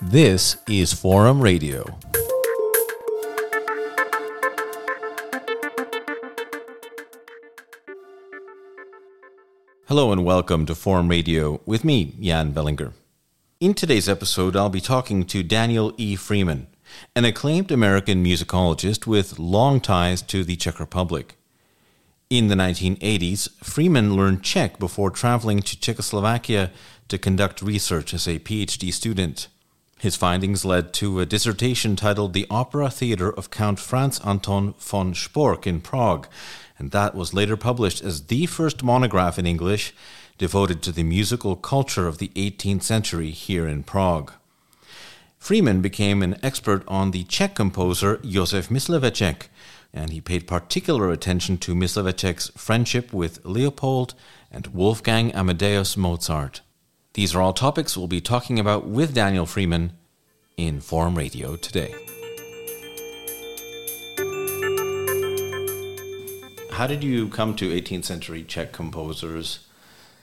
This is Forum Radio. Hello and welcome to Forum Radio with me, Jan Bellinger. In today's episode, I'll be talking to Daniel E. Freeman, an acclaimed American musicologist with long ties to the Czech Republic. In the 1980s, Freeman learned Czech before traveling to Czechoslovakia to conduct research as a PhD student. His findings led to a dissertation titled The Opera Theatre of Count Franz Anton von Spork in Prague, and that was later published as the first monograph in English devoted to the musical culture of the 18th century here in Prague. Freeman became an expert on the Czech composer Josef Mysliveček, and he paid particular attention to Mysliveček's friendship with Leopold and Wolfgang Amadeus Mozart. These are all topics we'll be talking about with Daniel Freeman in Forum Radio today. How did you come to 18th century Czech composers,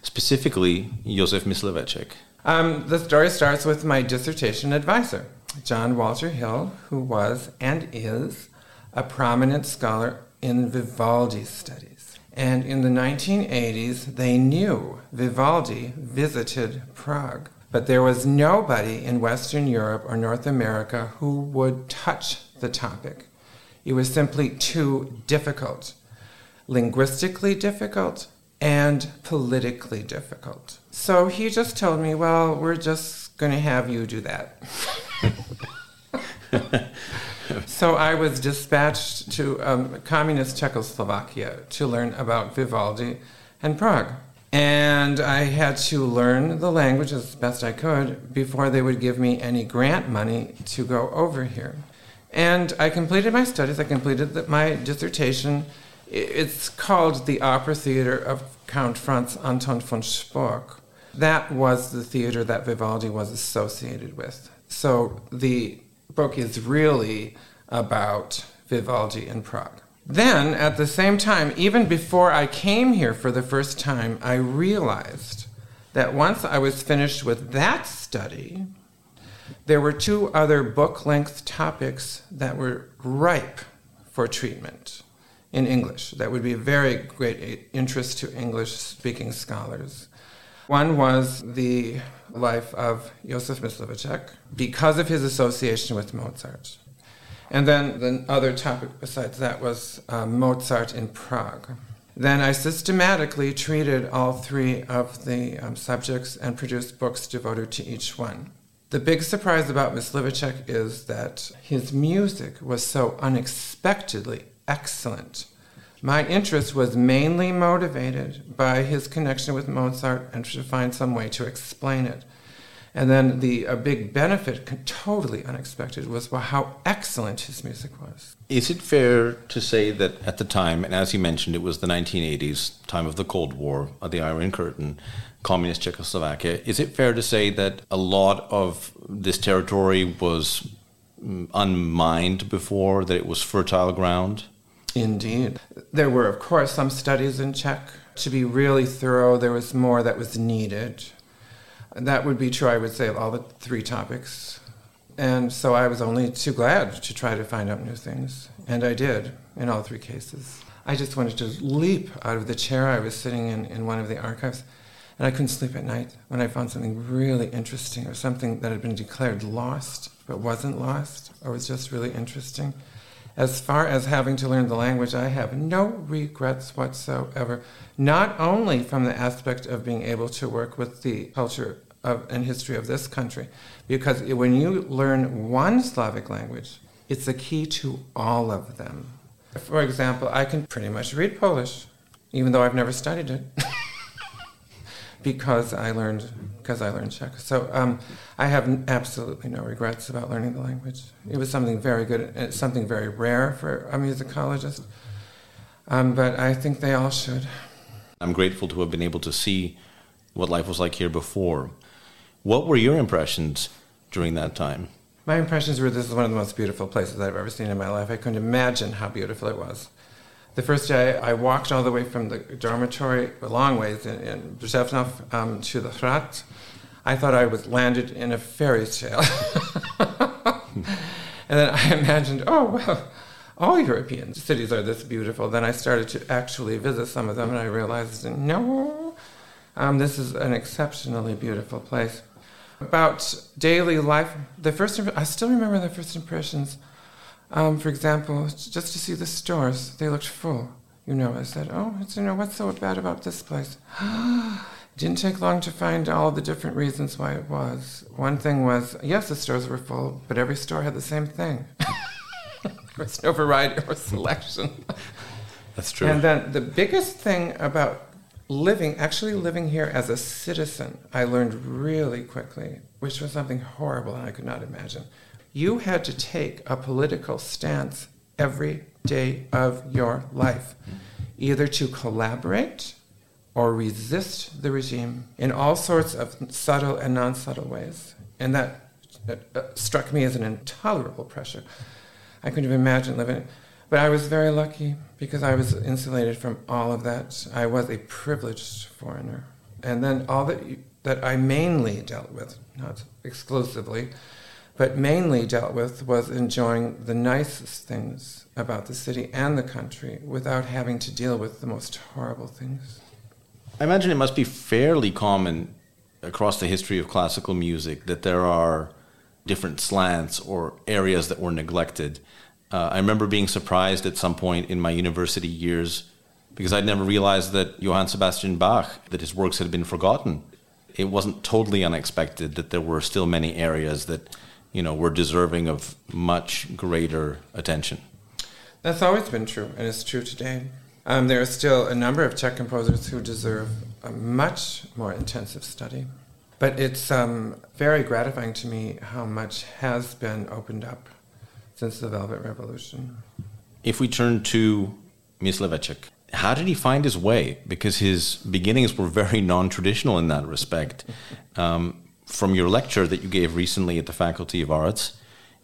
specifically Josef Mysliveček? Um, the story starts with my dissertation advisor, John Walter Hill, who was and is a prominent scholar in Vivaldi studies. And in the 1980s, they knew Vivaldi visited Prague. But there was nobody in Western Europe or North America who would touch the topic. It was simply too difficult, linguistically difficult, and politically difficult. So he just told me, well, we're just going to have you do that. so I was dispatched to um, communist Czechoslovakia to learn about Vivaldi and Prague. And I had to learn the language as best I could before they would give me any grant money to go over here. And I completed my studies, I completed the, my dissertation. It's called The Opera Theatre of Count Franz Anton von Spork. That was the theater that Vivaldi was associated with. So the book is really about Vivaldi in Prague. Then, at the same time, even before I came here for the first time, I realized that once I was finished with that study, there were two other book length topics that were ripe for treatment in English that would be of very great interest to English speaking scholars. One was the life of Josef Mysliveček because of his association with Mozart. And then the other topic besides that was uh, Mozart in Prague. Then I systematically treated all three of the um, subjects and produced books devoted to each one. The big surprise about Mysliveček is that his music was so unexpectedly excellent. My interest was mainly motivated by his connection with Mozart and to find some way to explain it. And then the a big benefit, totally unexpected, was how excellent his music was. Is it fair to say that at the time, and as you mentioned, it was the 1980s, time of the Cold War, of the Iron Curtain, communist Czechoslovakia, is it fair to say that a lot of this territory was mm, unmined before, that it was fertile ground? Indeed. There were, of course, some studies in Czech. To be really thorough, there was more that was needed that would be true, I would say, of all the three topics. And so I was only too glad to try to find out new things. And I did in all three cases. I just wanted to leap out of the chair I was sitting in in one of the archives. And I couldn't sleep at night when I found something really interesting or something that had been declared lost but wasn't lost or was just really interesting. As far as having to learn the language, I have no regrets whatsoever, not only from the aspect of being able to work with the culture of, and history of this country. Because when you learn one Slavic language, it's the key to all of them. For example, I can pretty much read Polish, even though I've never studied it, because I learned because I learned Czech. So um, I have absolutely no regrets about learning the language. It was something very good. Something very rare for a musicologist, um, but I think they all should. I'm grateful to have been able to see what life was like here before. What were your impressions during that time? My impressions were this is one of the most beautiful places I've ever seen in my life. I couldn't imagine how beautiful it was. The first day, I walked all the way from the dormitory, a long ways in, in um, to the Hrad. I thought I was landed in a fairy tale. and then I imagined, oh, well, all European cities are this beautiful. Then I started to actually visit some of them, and I realized, no, um, this is an exceptionally beautiful place. About daily life, the first I still remember the first impressions. Um, for example, just to see the stores, they looked full. You know, I said, "Oh, it's, you know, what's so bad about this place?" Didn't take long to find all the different reasons why it was. One thing was, yes, the stores were full, but every store had the same thing. there was no variety or selection. That's true. And then the biggest thing about living, actually living here as a citizen, I learned really quickly, which was something horrible and I could not imagine. You had to take a political stance every day of your life, either to collaborate or resist the regime in all sorts of subtle and non subtle ways. And that uh, struck me as an intolerable pressure. I couldn't even imagine living. But I was very lucky because I was insulated from all of that. I was a privileged foreigner. And then all that, you, that I mainly dealt with, not exclusively, but mainly dealt with was enjoying the nicest things about the city and the country without having to deal with the most horrible things. I imagine it must be fairly common across the history of classical music that there are different slants or areas that were neglected. Uh, I remember being surprised at some point in my university years because I'd never realized that Johann Sebastian Bach, that his works had been forgotten. It wasn't totally unexpected that there were still many areas that, you know, were deserving of much greater attention. That's always been true, and it's true today. Um, there are still a number of Czech composers who deserve a much more intensive study. But it's um, very gratifying to me how much has been opened up since the Velvet Revolution. If we turn to Mysliveček, how did he find his way? Because his beginnings were very non traditional in that respect. Um, from your lecture that you gave recently at the Faculty of Arts,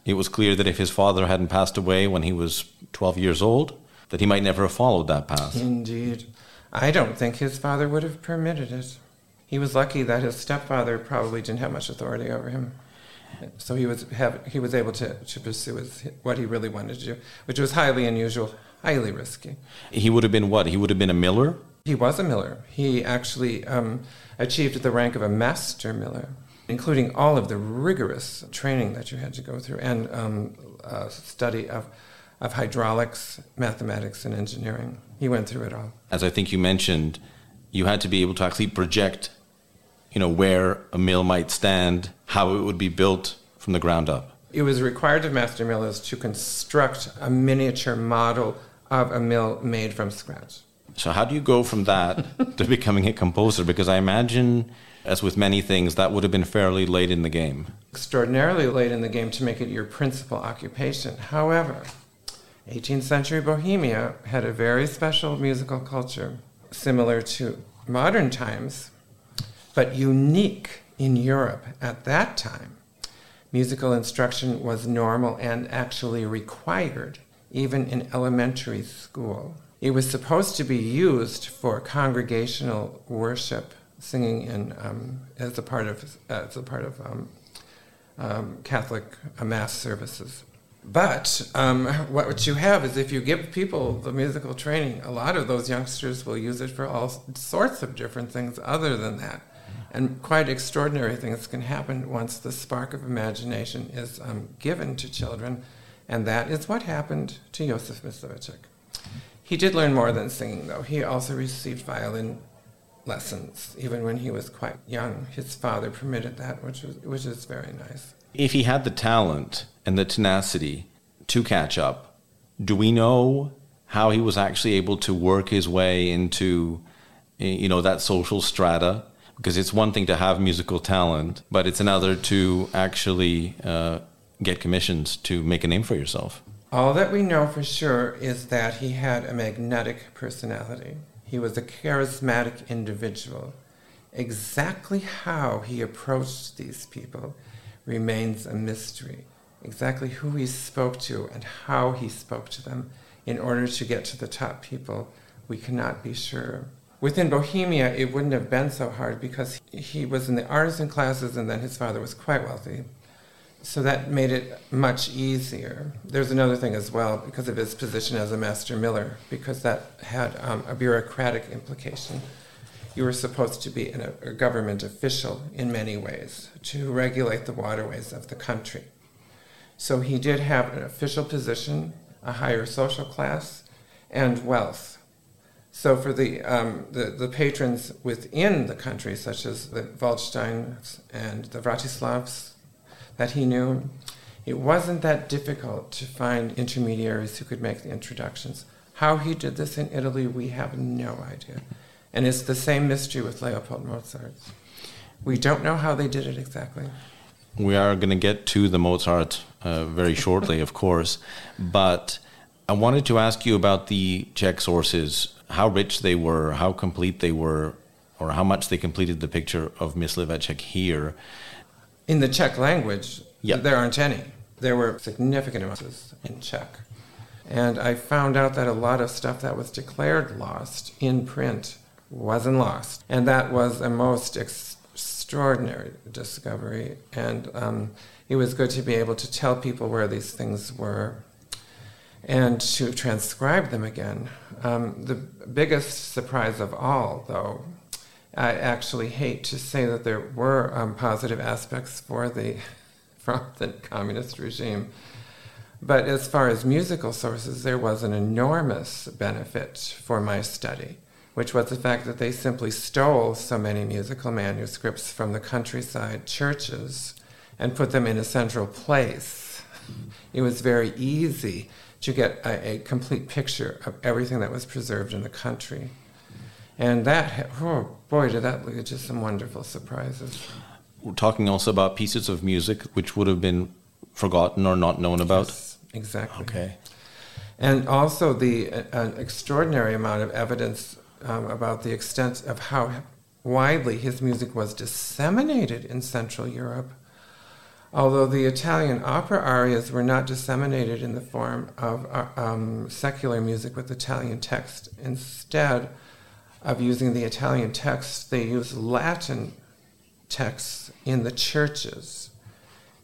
it was clear that if his father hadn't passed away when he was 12 years old, that he might never have followed that path. Indeed. I don't think his father would have permitted it. He was lucky that his stepfather probably didn't have much authority over him. So he was have, he was able to, to pursue his, what he really wanted to do, which was highly unusual, highly risky. He would have been what? He would have been a miller? He was a miller. He actually um, achieved the rank of a master miller, including all of the rigorous training that you had to go through and um, uh, study of of hydraulics, mathematics, and engineering. He went through it all. As I think you mentioned, you had to be able to actually project, you know, where a mill might stand, how it would be built from the ground up. It was required of master millers to construct a miniature model of a mill made from scratch. So how do you go from that to becoming a composer? Because I imagine, as with many things, that would have been fairly late in the game. Extraordinarily late in the game to make it your principal occupation. However, 18th century Bohemia had a very special musical culture, similar to modern times, but unique in Europe at that time. Musical instruction was normal and actually required, even in elementary school. It was supposed to be used for congregational worship, singing in, um, as a part of, as a part of um, um, Catholic uh, mass services. But um, what you have is if you give people the musical training, a lot of those youngsters will use it for all sorts of different things other than that. And quite extraordinary things can happen once the spark of imagination is um, given to children. And that is what happened to Josef Mysliveček. He did learn more than singing, though. He also received violin lessons, even when he was quite young. His father permitted that, which, was, which is very nice. If he had the talent, and the tenacity to catch up. Do we know how he was actually able to work his way into you know that social strata? Because it's one thing to have musical talent, but it's another to actually uh, get commissions to make a name for yourself. All that we know for sure is that he had a magnetic personality. He was a charismatic individual. Exactly how he approached these people remains a mystery exactly who he spoke to and how he spoke to them in order to get to the top people, we cannot be sure. Within Bohemia, it wouldn't have been so hard because he was in the artisan classes and then his father was quite wealthy. So that made it much easier. There's another thing as well because of his position as a master miller, because that had um, a bureaucratic implication. You were supposed to be a, a government official in many ways to regulate the waterways of the country. So he did have an official position, a higher social class, and wealth. So for the, um, the, the, patrons within the country, such as the Waldsteins and the Vratislavs, that he knew, it wasn't that difficult to find intermediaries who could make the introductions. How he did this in Italy, we have no idea. And it's the same mystery with Leopold Mozart. We don't know how they did it exactly. We are going to get to the Mozart uh, very shortly, of course. But I wanted to ask you about the Czech sources, how rich they were, how complete they were, or how much they completed the picture of Mysliveček here. In the Czech language, yep. there aren't any. There were significant amounts in Czech. And I found out that a lot of stuff that was declared lost in print wasn't lost. And that was a most ex- extraordinary discovery. And um, it was good to be able to tell people where these things were and to transcribe them again. Um, the biggest surprise of all, though, I actually hate to say that there were um, positive aspects for the from the communist regime. But as far as musical sources, there was an enormous benefit for my study, which was the fact that they simply stole so many musical manuscripts from the countryside churches and put them in a central place. It was very easy to get a, a complete picture of everything that was preserved in the country. And that, oh boy, did that lead to some wonderful surprises. We're talking also about pieces of music which would have been forgotten or not known about. Yes, exactly. Okay. And also the uh, extraordinary amount of evidence um, about the extent of how widely his music was disseminated in Central Europe. Although the Italian opera arias were not disseminated in the form of uh, um, secular music with Italian text, instead, of using the Italian text, they use Latin texts in the churches.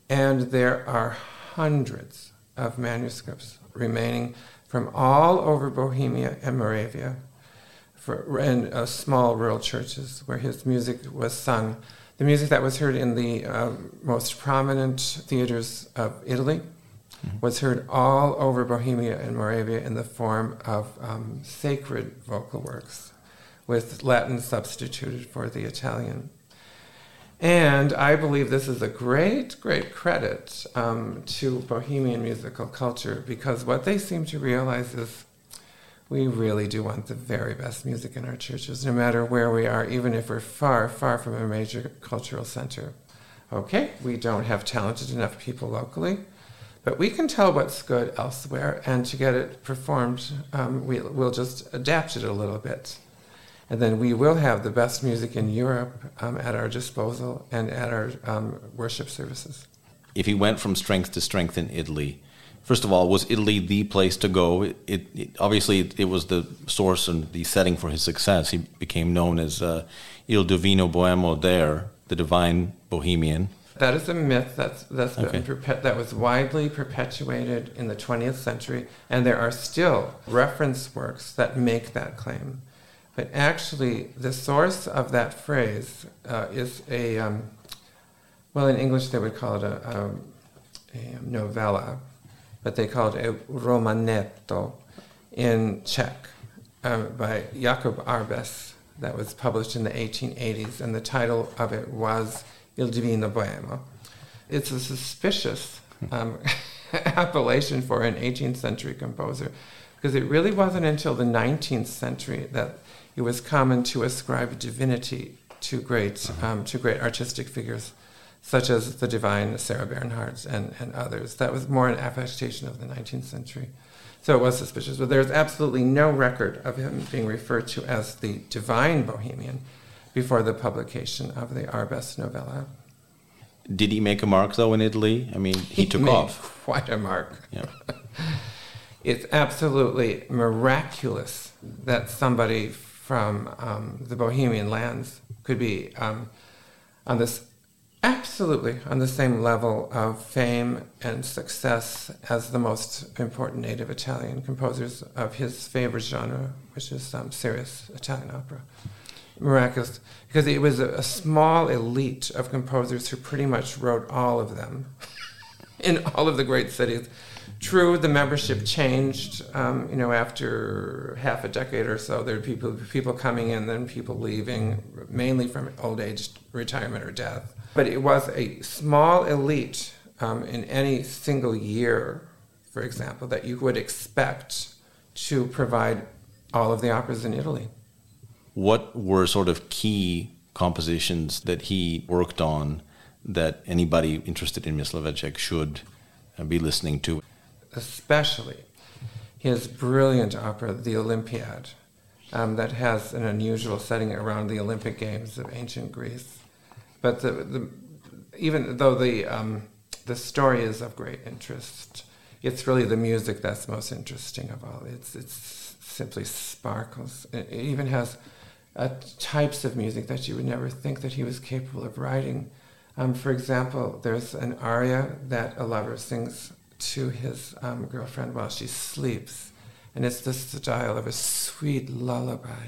And there are hundreds of manuscripts remaining from all over Bohemia and Moravia for, and uh, small rural churches where his music was sung. The music that was heard in the um, most prominent theaters of Italy mm-hmm. was heard all over Bohemia and Moravia in the form of um, sacred vocal works with Latin substituted for the Italian. And I believe this is a great, great credit um, to Bohemian musical culture because what they seem to realize is we really do want the very best music in our churches, no matter where we are, even if we're far, far from a major cultural center. Okay, we don't have talented enough people locally, but we can tell what's good elsewhere, and to get it performed, um, we, we'll just adapt it a little bit. And then we will have the best music in Europe um, at our disposal and at our um, worship services. If he went from strength to strength in Italy, first of all, was Italy the place to go? It, it, it obviously it, it, was the source and the setting for his success. He became known as uh, Il Divino Boemo there, the divine Bohemian. That is a myth that's, that's okay. perpe- that was widely perpetuated in the 20th century, and there are still reference works that make that claim. But actually, the source of that phrase uh, is a, um, well, in English they would call it a, a, a, novella, but they call it a romanetto in Czech um, by Jakub Arbes that was published in the 1880s, and the title of it was Il Divino Boemo. It's a suspicious um, appellation for an 18th century composer because it really wasn't until the 19th century that it was common to ascribe divinity to great, uh-huh. um, to great artistic figures, such as the divine Sarah Bernhardt and, and others. That was more an affectation of the 19th century. So it was suspicious, but there's absolutely no record of him being referred to as the divine Bohemian before the publication of the Arbes novella. Did he make a mark though in Italy? I mean, he, he took off. Quite a mark. Yeah. it's absolutely miraculous that somebody from um, the Bohemian lands could be um, on this absolutely on the same level of fame and success as the most important native Italian composers of his favorite genre, which is um, serious Italian opera. Miraculous, because it was a, a small elite of composers who pretty much wrote all of them in all of the great cities. True, the membership changed. Um, you know, after half a decade or so, there were people people coming in, then people leaving, mainly from old age, retirement, or death. But it was a small elite um, in any single year, for example, that you would expect to provide all of the operas in Italy. What were sort of key compositions that he worked on that anybody interested in Mysliveček should uh, be listening to? Especially his brilliant opera, The Olympiad, um, that has an unusual setting around the Olympic Games of ancient Greece. But the, the, even though the, um, the story is of great interest, it's really the music that's most interesting of all. It's, it's simply sparkles. It, it even has uh, types of music that you would never think that he was capable of writing. Um, for example, there's an aria that a lover sings to his um, girlfriend while she sleeps. And it's the style of a sweet lullaby.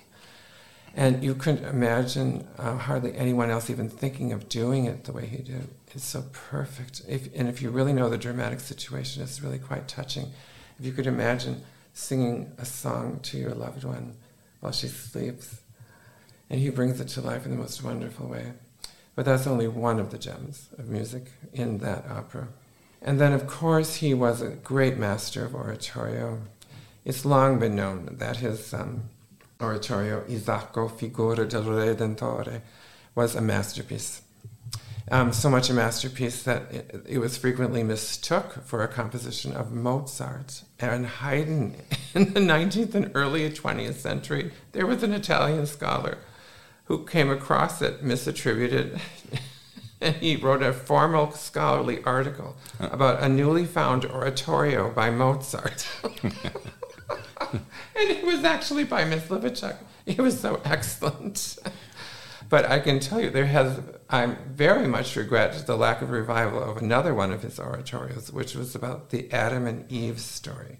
and you couldn't imagine uh, hardly anyone else even thinking of doing it the way he did. It's so perfect. If, and if you really know the dramatic situation, it's really quite touching. If you could imagine singing a song to your loved one while she sleeps, and he brings it to life in the most wonderful way. But that's only one of the gems of music in that opera. And then, of course, he was a great master of oratorio. It's long been known that his um, oratorio, Isacco, Figura del Redentore, was a masterpiece. Um, so much a masterpiece that it, it, was frequently mistook for a composition of Mozart. And Haydn, in the 19th and early 20th century, there was an Italian scholar who came across it misattributed and he wrote a formal scholarly article about a newly found oratorio by Mozart. and it was actually by Mysliveček. It was so excellent. but I can tell you, there has, I very much regret the lack of revival of another one of his oratorios, which was about the Adam and Eve story.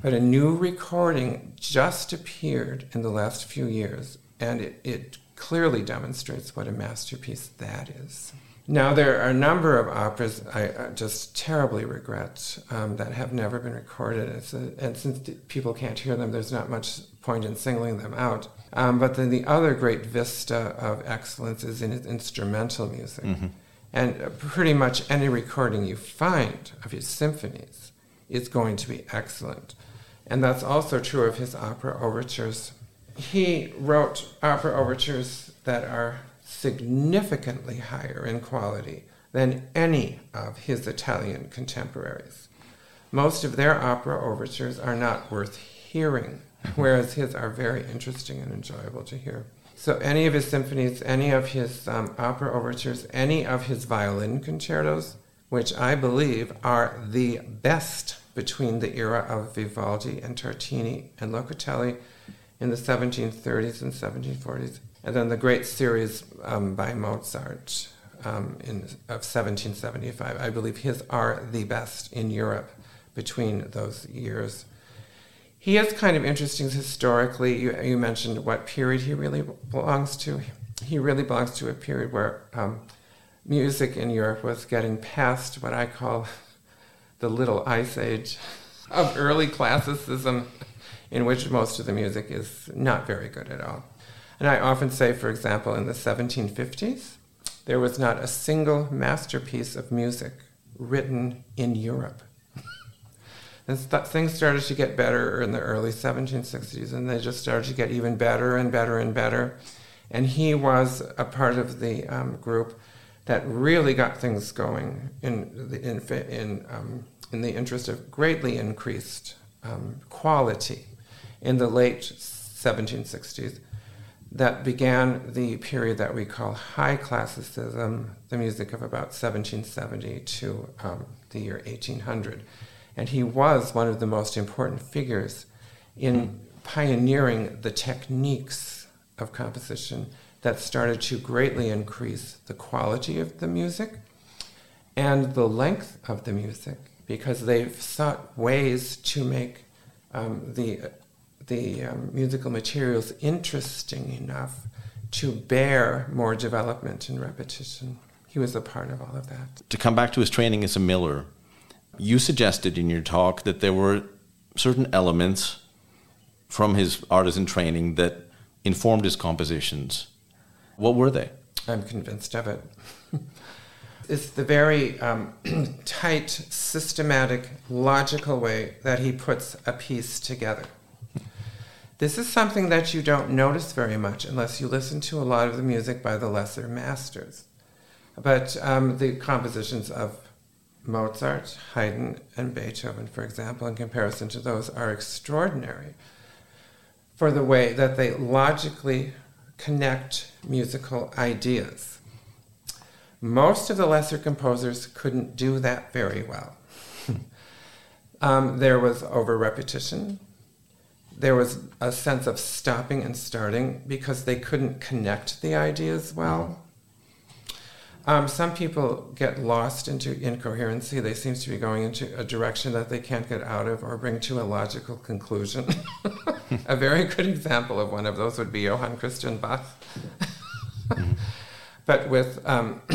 But a new recording just appeared in the last few years, and it, it clearly demonstrates what a masterpiece that is. Now, there are a number of operas I just terribly regret um, that have never been recorded. A, and since people can't hear them, there's not much point in singling them out. Um, but then the other great vista of excellence is in his instrumental music. Mm-hmm. And pretty much any recording you find of his symphonies is going to be excellent. And that's also true of his opera overtures. He wrote opera overtures that are significantly higher in quality than any of his Italian contemporaries. Most of their opera overtures are not worth hearing, whereas his are very interesting and enjoyable to hear. So, any of his symphonies, any of his um, opera overtures, any of his violin concertos, which I believe are the best between the era of Vivaldi and Tartini and Locatelli in the 1730s and 1740s, and then the great series um, by Mozart um, in, of 1775. I believe his are the best in Europe between those years. He is kind of interesting historically. You, you mentioned what period he really belongs to. He really belongs to a period where um, music in Europe was getting past what I call the little ice age of early classicism, in which most of the music is not very good at all. And I often say, for example, in the 1750s, there was not a single masterpiece of music written in Europe. and th- things started to get better in the early 1760s, and they just started to get even better and better and better. And he was a part of the um, group that really got things going in the, in, in, um, in the interest of greatly increased um, quality in the late 1760s that began the period that we call high classicism, the music of about 1770 to um, the year 1800. And he was one of the most important figures in pioneering the techniques of composition that started to greatly increase the quality of the music and the length of the music because they've sought ways to make um, the, the um, musical materials interesting enough to bear more development and repetition. He was a part of all of that. To come back to his training as a miller, you suggested in your talk that there were certain elements from his artisan training that informed his compositions. What were they? I'm convinced of it. it's the very um, tight, systematic, logical way that he puts a piece together. This is something that you don't notice very much unless you listen to a lot of the music by the lesser masters. But um, the compositions of Mozart, Haydn, and Beethoven, for example, in comparison to those, are extraordinary for the way that they logically connect musical ideas. Most of the lesser composers couldn't do that very well. um, there was over repetition. There was a sense of stopping and starting because they couldn't connect the ideas well. Um, some people get lost into incoherency. They seem to be going into a direction that they can't get out of or bring to a logical conclusion. a very good example of one of those would be Johann Christian Bach. but with um,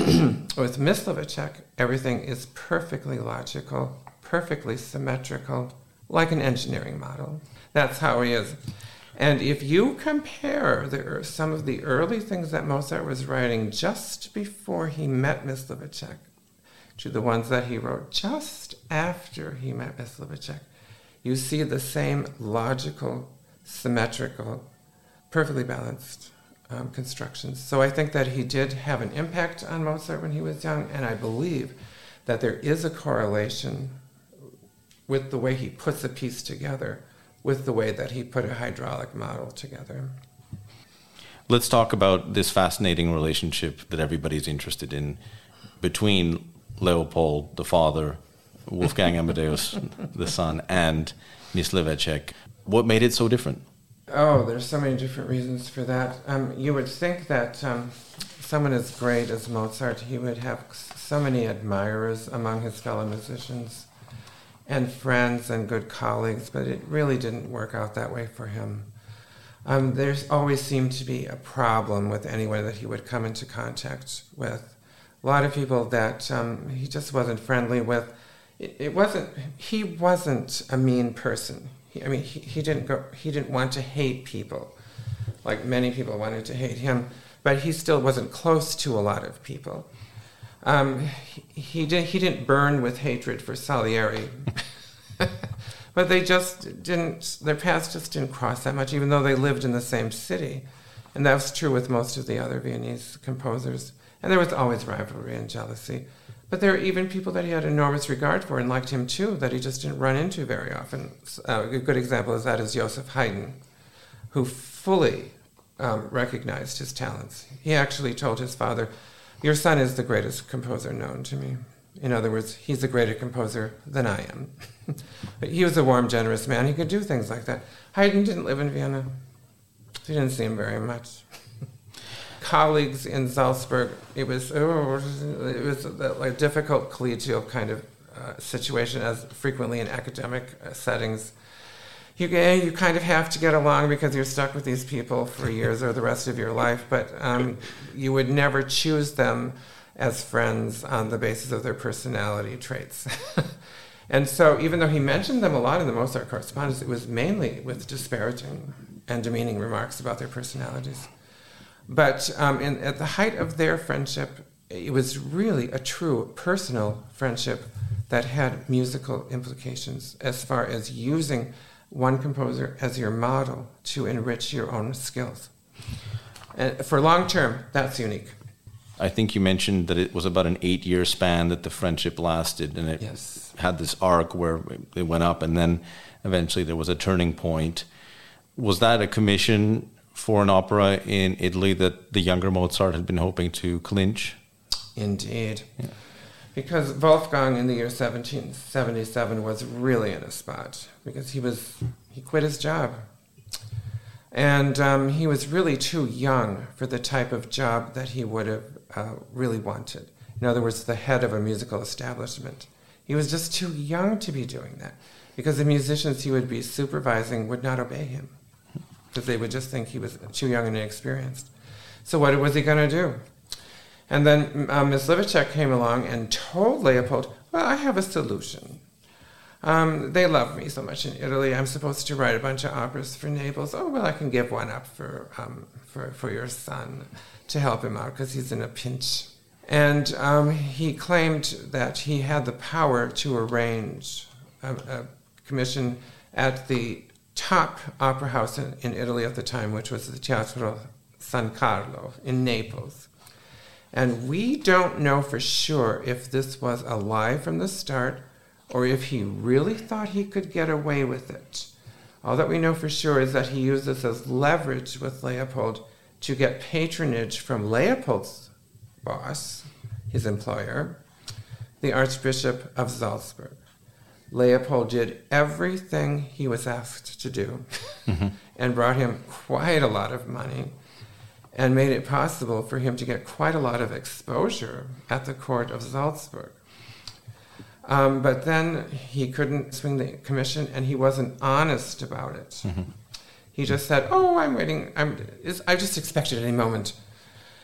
with Mysliveček, everything is perfectly logical, perfectly symmetrical, like an engineering model. That's how he is. And if you compare the, some of the early things that Mozart was writing just before he met Mysliveček to the ones that he wrote just after he met Mysliveček, you see the same logical, symmetrical, perfectly balanced um, constructions. So I think that he did have an impact on Mozart when he was young, and I believe that there is a correlation with the way he puts a piece together with the way that he put a hydraulic model together. Let's talk about this fascinating relationship that everybody's interested in between Leopold, the father, Wolfgang Amadeus, the son, and Mysliveček. What made it so different? Oh, there's so many different reasons for that. Um, you would think that um, someone as great as Mozart, he would have so many admirers among his fellow musicians and friends and good colleagues, but it really didn't work out that way for him. Um, there's always seemed to be a problem with anyone that he would come into contact with. A lot of people that um, he just wasn't friendly with. It, it, wasn't. He wasn't a mean person. He, I mean, he, he didn't go. He didn't want to hate people, like many people wanted to hate him. But he still wasn't close to a lot of people. Um, he, did, he didn't burn with hatred for Salieri, but they just didn't, their paths just didn't cross that much, even though they lived in the same city. And that was true with most of the other Viennese composers. And there was always rivalry and jealousy. But there were even people that he had enormous regard for and liked him too, that he just didn't run into very often. Uh, a good example of that is Joseph Haydn, who fully um, recognized his talents. He actually told his father, your son is the greatest composer known to me. In other words, he's a greater composer than I am. but he was a warm, generous man. He could do things like that. Haydn didn't live in Vienna. He didn't see him very much. Colleagues in Salzburg, it was oh, it was a, like difficult collegial kind of uh, situation, as frequently in academic uh, settings you you kind of have to get along because you're stuck with these people for years or the rest of your life, but um, you would never choose them as friends on the basis of their personality traits. and so, even though he mentioned them a lot in the Mozart correspondence, it was mainly with disparaging and demeaning remarks about their personalities. But um, in, at the height of their friendship, it was really a true personal friendship that had musical implications as far as using one composer as your model to enrich your own skills. And for long term, that's unique. I think you mentioned that it was about an eight year span that the friendship lasted, and it yes. had this arc where it went up, and then eventually there was a turning point. Was that a commission for an opera in Italy that the younger Mozart had been hoping to clinch? Indeed. Yeah. Because Wolfgang in the year 1777 was really in a spot because he was he quit his job, and um, he was really too young for the type of job that he would have uh, really wanted. In other words, the head of a musical establishment. He was just too young to be doing that because the musicians he would be supervising would not obey him because they would just think he was too young and inexperienced. So what was he going to do? And then um, Mysliveček came along and told Leopold, well, I have a solution. Um, they love me so much in Italy. I'm supposed to write a bunch of operas for Naples. Oh, well, I can give one up for, um, for, for your son to help him out because he's in a pinch. And um, he claimed that he had the power to arrange a, a commission at the top opera house in, in, Italy at the time, which was the Teatro San Carlo in Naples. And we don't know for sure if this was a lie from the start or if he really thought he could get away with it. All that we know for sure is that he used this as leverage with Leopold to get patronage from Leopold's boss, his employer, the Archbishop of Salzburg. Leopold did everything he was asked to do mm-hmm. and brought him quite a lot of money and made it possible for him to get quite a lot of exposure at the court of Salzburg. Um, but then he couldn't swing the commission and he wasn't honest about it. Mm-hmm. He just said, Oh, I'm waiting. I'm, I just expected any moment.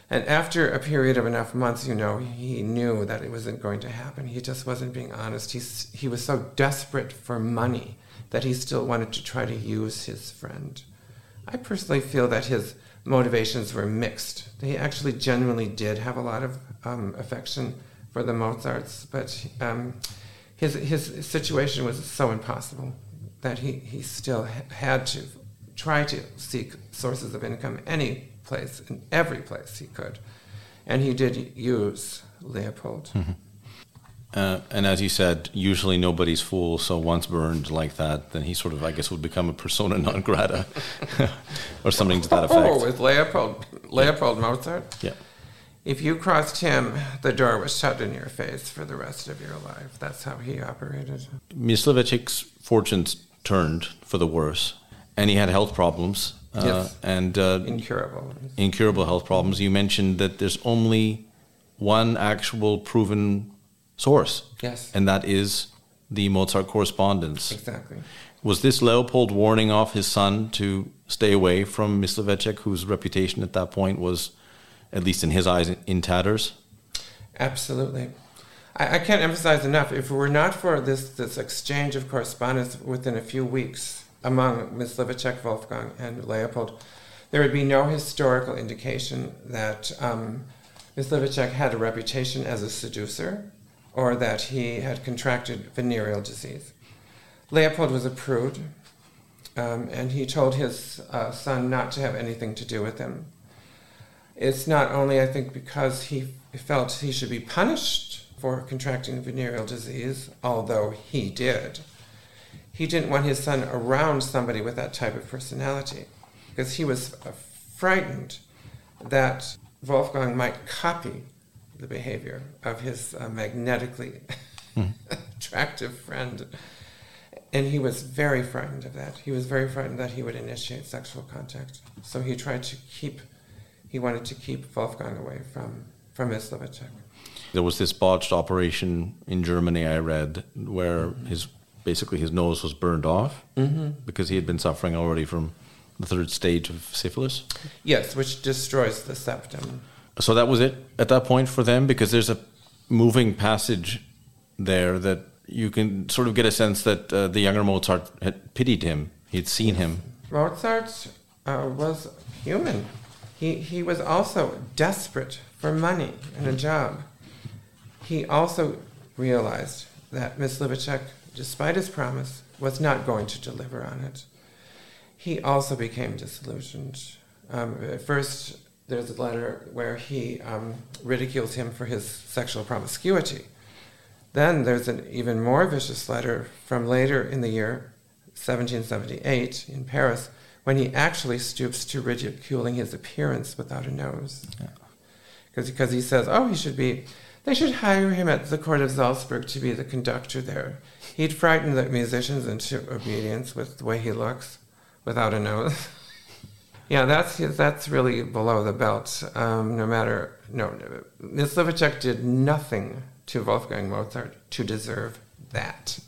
And after a period of enough months, you know, he knew that it wasn't going to happen. He just wasn't being honest. He's, he was so desperate for money that he still wanted to try to use his friend. I personally feel that his motivations were mixed. He actually genuinely did have a lot of um, affection for the Mozarts, but um, his, his situation was so impossible that he, he still had to try to seek sources of income any place, in every place he could. And he did use Leopold. Mm-hmm. Uh, and as you said, usually nobody's fool. So once burned like that, then he sort of, I guess, would become a persona non grata, or something to that effect. Oh, with Leopold, Leopold. Mozart. Yeah. If you crossed him, the door was shut in your face for the rest of your life. That's how he operated. Mysliveček's fortunes turned for the worse, and he had health problems. Uh, yes. And uh, incurable. Incurable health problems. You mentioned that there's only one actual proven source. Yes. And that is the Mozart correspondence. Exactly. Was this Leopold warning off his son to stay away from Mysliveček, whose reputation at that point was, at least in his eyes, in tatters? Absolutely. I, I can't emphasize enough. If it were not for this, this exchange of correspondence within a few weeks among Mysliveček, Wolfgang, and Leopold, there would be no historical indication that um, Mysliveček had a reputation as a seducer or that he had contracted venereal disease. Leopold was a prude, um, and he told his uh, son not to have anything to do with him. It's not only, I think, because he felt he should be punished for contracting venereal disease, although he did. He didn't want his son around somebody with that type of personality because he was uh, frightened that Wolfgang might copy the behavior of his uh, magnetically hmm. attractive friend. And he was very frightened of that. He was very frightened that he would initiate sexual contact. So he tried to keep, he wanted to keep Wolfgang away from, from Mysliveček. There was this botched operation in Germany, I read, where his basically his nose was burned off mm-hmm. because he had been suffering already from the third stage of syphilis. Yes, which destroys the septum so that was it at that point for them because there's a moving passage there that you can sort of get a sense that uh, the younger Mozart had pitied him. He'd seen him. Mozart uh, was human. He, he was also desperate for money and a job. He also realized that Miss Mysliveček, despite his promise, was not going to deliver on it. He also became disillusioned. Um, at first, there's a letter where he um, ridicules him for his sexual promiscuity. Then there's an even more vicious letter from later in the year, 1778, in Paris, when he actually stoops to ridiculing his appearance without a nose. Yeah. because he says, oh, he should be, they should hire him at the court of Salzburg to be the conductor there. He'd frighten the musicians into obedience with the way he looks, without a nose. yeah, that's that's really below the belt. Um, no matter, no, Mysliveček did nothing to Wolfgang Mozart to deserve that.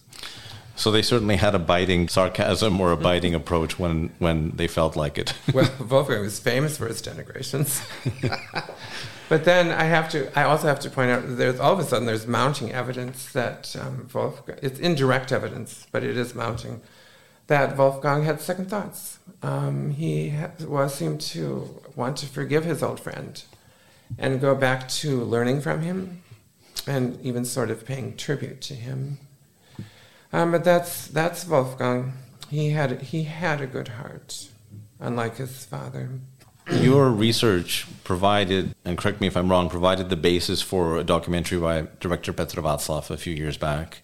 So they certainly had a biting sarcasm or a biting approach when, when they felt like it. well, Wolfgang was famous for his denigrations. but then I have to, I also have to point out there's all of a sudden there's mounting evidence that um, Wolfgang, it's indirect evidence, but it is mounting, that Wolfgang had second thoughts. Um, he was seemed to want to forgive his old friend and go back to learning from him and even sort of paying tribute to him. Um, but that's that's Wolfgang. He had he had a good heart, unlike his father. Your research provided, and correct me if I'm wrong, provided the basis for a documentary by director Petr Václav a few years back,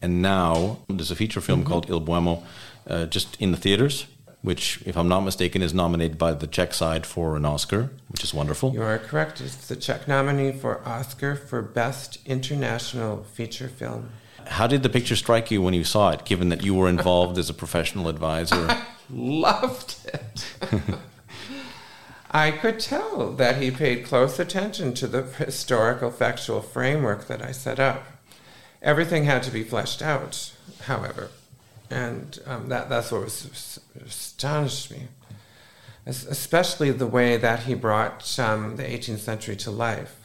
and now there's a feature film mm-hmm. called Il Boemo, uh, just in the theaters which, if I'm not mistaken, is nominated by the Czech side for an Oscar, which is wonderful. You are correct. It's the Czech nominee for Oscar for Best International Feature Film. How did the picture strike you when you saw it, given that you were involved as a professional advisor? I loved it. I could tell that he paid close attention to the historical factual framework that I set up. Everything had to be fleshed out, however and um, that that's what was astonished me, especially the way that he brought um, the 18th century to life.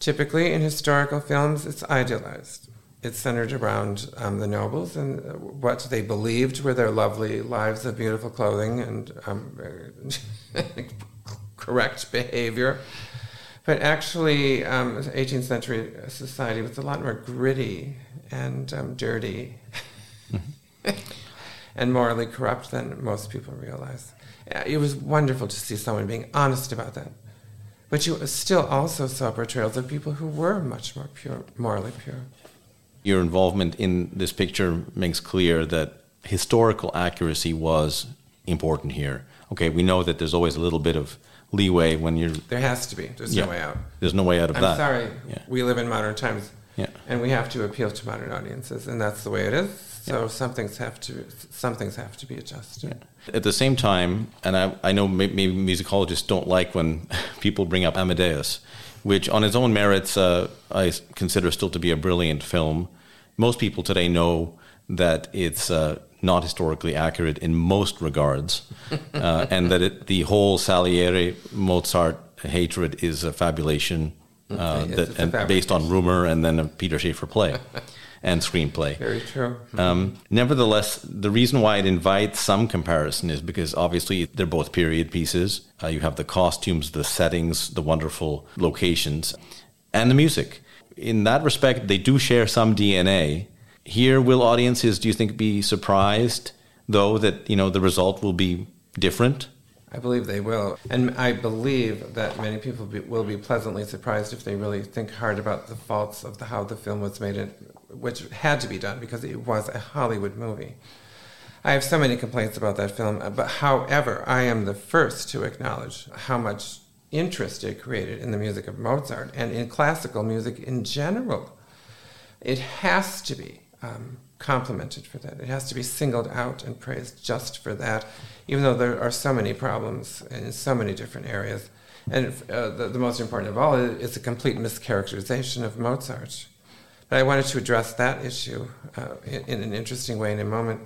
Typically, in historical films, it's idealized. It's centered around um, the nobles and what they believed were their lovely lives of beautiful clothing and um, correct behavior. But actually, 18th um, century society was a lot more gritty and um, dirty and morally corrupt than most people realize. It was wonderful to see someone being honest about that. But you still also saw portrayals of people who were much more pure, morally pure. Your involvement in this picture makes clear that historical accuracy was important here. Okay, we know that there's always a little bit of leeway when you're. There has to be. There's yeah, no way out. There's no way out of I'm that. I'm sorry. Yeah. We live in modern times. Yeah. And we have to appeal to modern audiences, and that's the way it is. So yeah. some things have to some things have to be adjusted. Yeah. At the same time, and I, I know maybe musicologists don't like when people bring up Amadeus, which on its own merits uh, I consider still to be a brilliant film. Most people today know that it's uh, not historically accurate in most regards, uh, and that it, the whole Salieri Mozart hatred is a fabulation uh, that, and based on rumor and then a Peter Shaffer play. and screenplay. Very true. Um, nevertheless, the reason why it invites some comparison is because obviously they're both period pieces. Uh, you have the costumes, the settings, the wonderful locations, and the music. In that respect, they do share some DNA. Here, will audiences, do you think, be surprised, though, that you know the result will be different? I believe they will. And I believe that many people be, will be pleasantly surprised if they really think hard about the faults of the, how the film was made, which had to be done because it was a Hollywood movie. I have so many complaints about that film, but however, I am the first to acknowledge how much interest it created in the music of Mozart and in classical music in general. It has to be um, complimented for that. It has to be singled out and praised just for that even though there are so many problems in so many different areas. And uh, the, the, most important of all is a complete mischaracterization of Mozart. But I wanted to address that issue uh, in, in, an interesting way in a moment.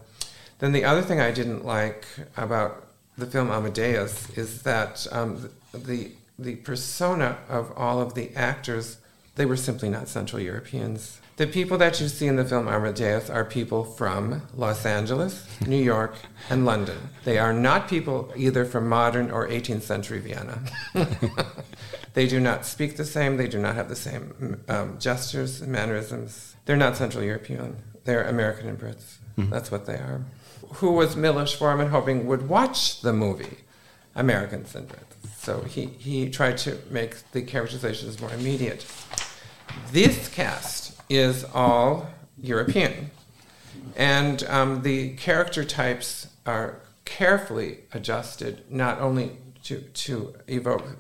Then the other thing I didn't like about the film Amadeus is that um, the, the persona of all of the actors, they were simply not Central Europeans. The people that you see in the film Amadeus are people from Los Angeles, New York, and London. They are not people either from modern or 18th century Vienna. they do not speak the same, they do not have the same um, gestures and mannerisms. They're not Central European, they're American and Brits. Mm-hmm. That's what they are. Who was Milos Forman hoping would watch the movie? Americans and Brits. So he, he tried to make the characterizations more immediate. This cast is all European. And um, the character types are carefully adjusted not only to, to evoke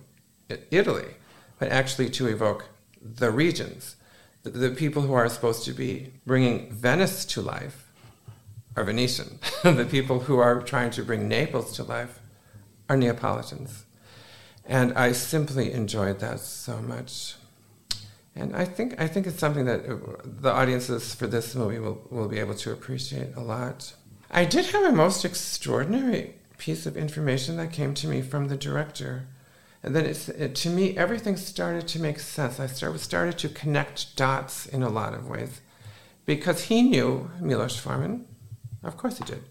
Italy, but actually to evoke the regions. The, the people who are supposed to be bringing Venice to life are Venetian. the people who are trying to bring Naples to life are Neapolitans. And I simply enjoyed that so much. And I think, I think it's something that uh, the audiences for this movie will, will be able to appreciate a lot. I did have a most extraordinary piece of information that came to me from the director. And then it's, it, to me, everything started to make sense. I started, started to connect dots in a lot of ways. Because he knew Milos Forman. Of course he did.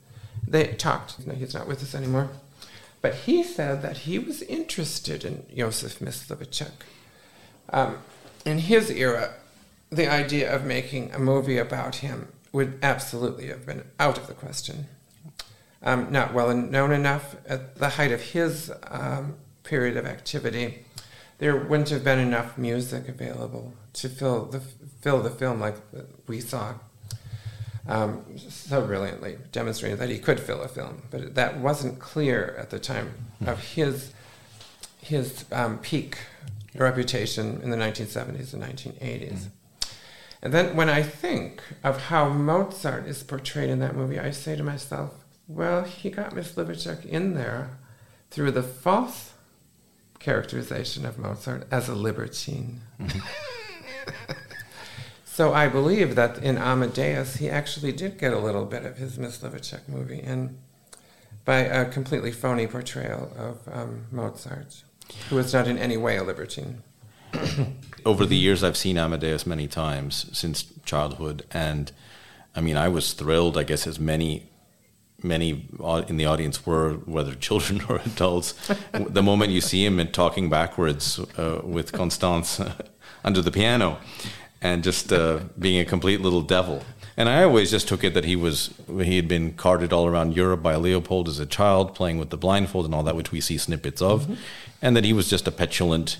They talked. No, he's not with us anymore. But he said that he was interested in Josef Mysliveček. Um, in his era, the idea of making a movie about him would absolutely have been out of the question. Um, not well known enough at the height of his um, period of activity, there wouldn't have been enough music available to fill the fill the film like we saw um, so brilliantly, demonstrating that he could fill a film. But that wasn't clear at the time of his his um, peak reputation in the 1970s and 1980s. Mm. And then when I think of how Mozart is portrayed in that movie, I say to myself, well, he got Miss Mysliveček in there through the false characterization of Mozart as a libertine. Mm-hmm. so I believe that in Amadeus, he actually did get a little bit of his Mysliveček movie in by a completely phony portrayal of um, Mozart who was not in any way a libertine. Over the years, I've seen Amadeus many times since childhood, and I mean, I was thrilled. I guess as many many in the audience were, whether children or adults, the moment you see him and talking backwards uh, with Constance under the piano, and just uh, being a complete little devil. And I always just took it that he was he had been carted all around Europe by Leopold as a child, playing with the blindfold and all that, which we see snippets of, mm-hmm. and that he was just a petulant,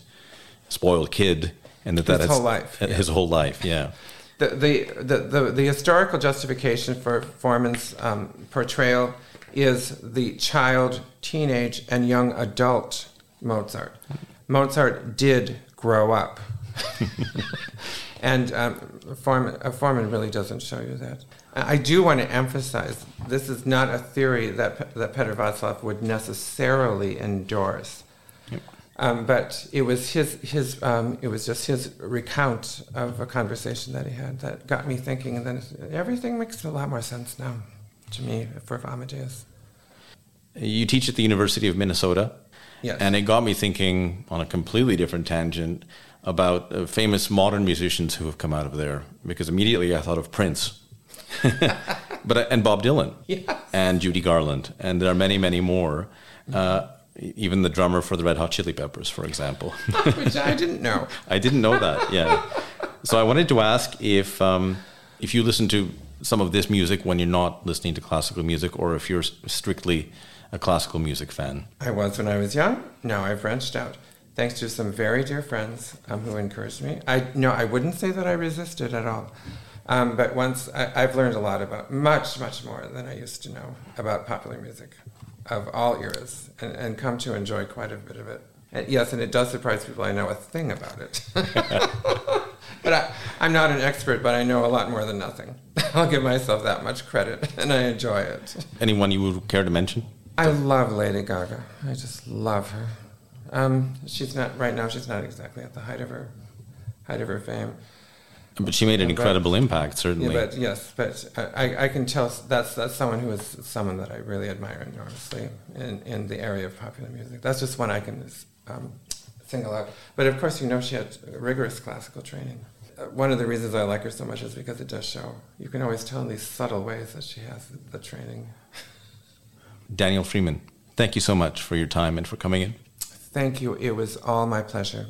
spoiled kid, and that his that whole life, his yeah. whole life, yeah. The, the, the, the, the historical justification for Forman's um, portrayal is the child, teenage, and young adult Mozart. Mozart did grow up. And um, Forman, uh, Forman really doesn't show you that. I do want to emphasize this is not a theory that, that Petr Václav would necessarily endorse. Um, but it was his, his um, it was just his recount of a conversation that he had that got me thinking, and then everything makes a lot more sense now to me for Amadeus. You teach at the University of Minnesota. Yes. And it got me thinking on a completely different tangent about uh, famous modern musicians who have come out of there because immediately I thought of Prince. but uh, and Bob Dylan yes. and Judy Garland and there are many many more uh, even the drummer for the Red Hot Chili Peppers for example. Which I didn't know. I didn't know that yeah. So I wanted to ask if um, if you listen to some of this music when you're not listening to classical music or if you're strictly a classical music fan. I was when I was young. Now I've branched out. Thanks to some very dear friends um, who encouraged me. I no, I wouldn't say that I resisted at all. Um, but once I, have learned a lot about much, much more than I used to know about popular music of all eras, and, and come to enjoy quite a bit of it. And yes, and it does surprise people. I know a thing about it, but I, I'm not an expert. But I know a lot more than nothing. I'll give myself that much credit, and I enjoy it. Anyone you would care to mention? I love Lady Gaga. I just love her. Um, she's not right now. She's not exactly at the height of her height of her fame. But she made an incredible but, impact, certainly. Yeah, but yes, but I, I can tell that's that's someone who is someone that I really admire enormously in, in the area of popular music. That's just one I can um, single out. But of course, you know, she had rigorous classical training. Uh, one of the reasons I like her so much is because it does show. You can always tell in these subtle ways that she has the training. Daniel Freeman, thank you so much for your time and for coming in. Thank you. It was all my pleasure.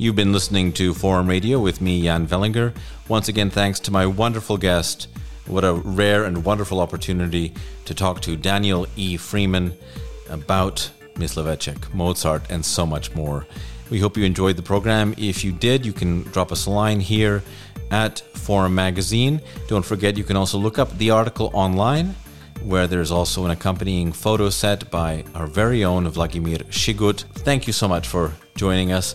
You've been listening to Forum Radio with me, Jan Velinger. Once again, thanks to my wonderful guest. What a rare and wonderful opportunity to talk to Daniel E. Freeman about Mysliveček, Mozart, and so much more. We hope you enjoyed the program. If you did, you can drop us a line here at Forum Magazine. Don't forget, you can also look up the article online, where there's also an accompanying photo set by our very own Vladimir Šigut. Thank you so much for joining us.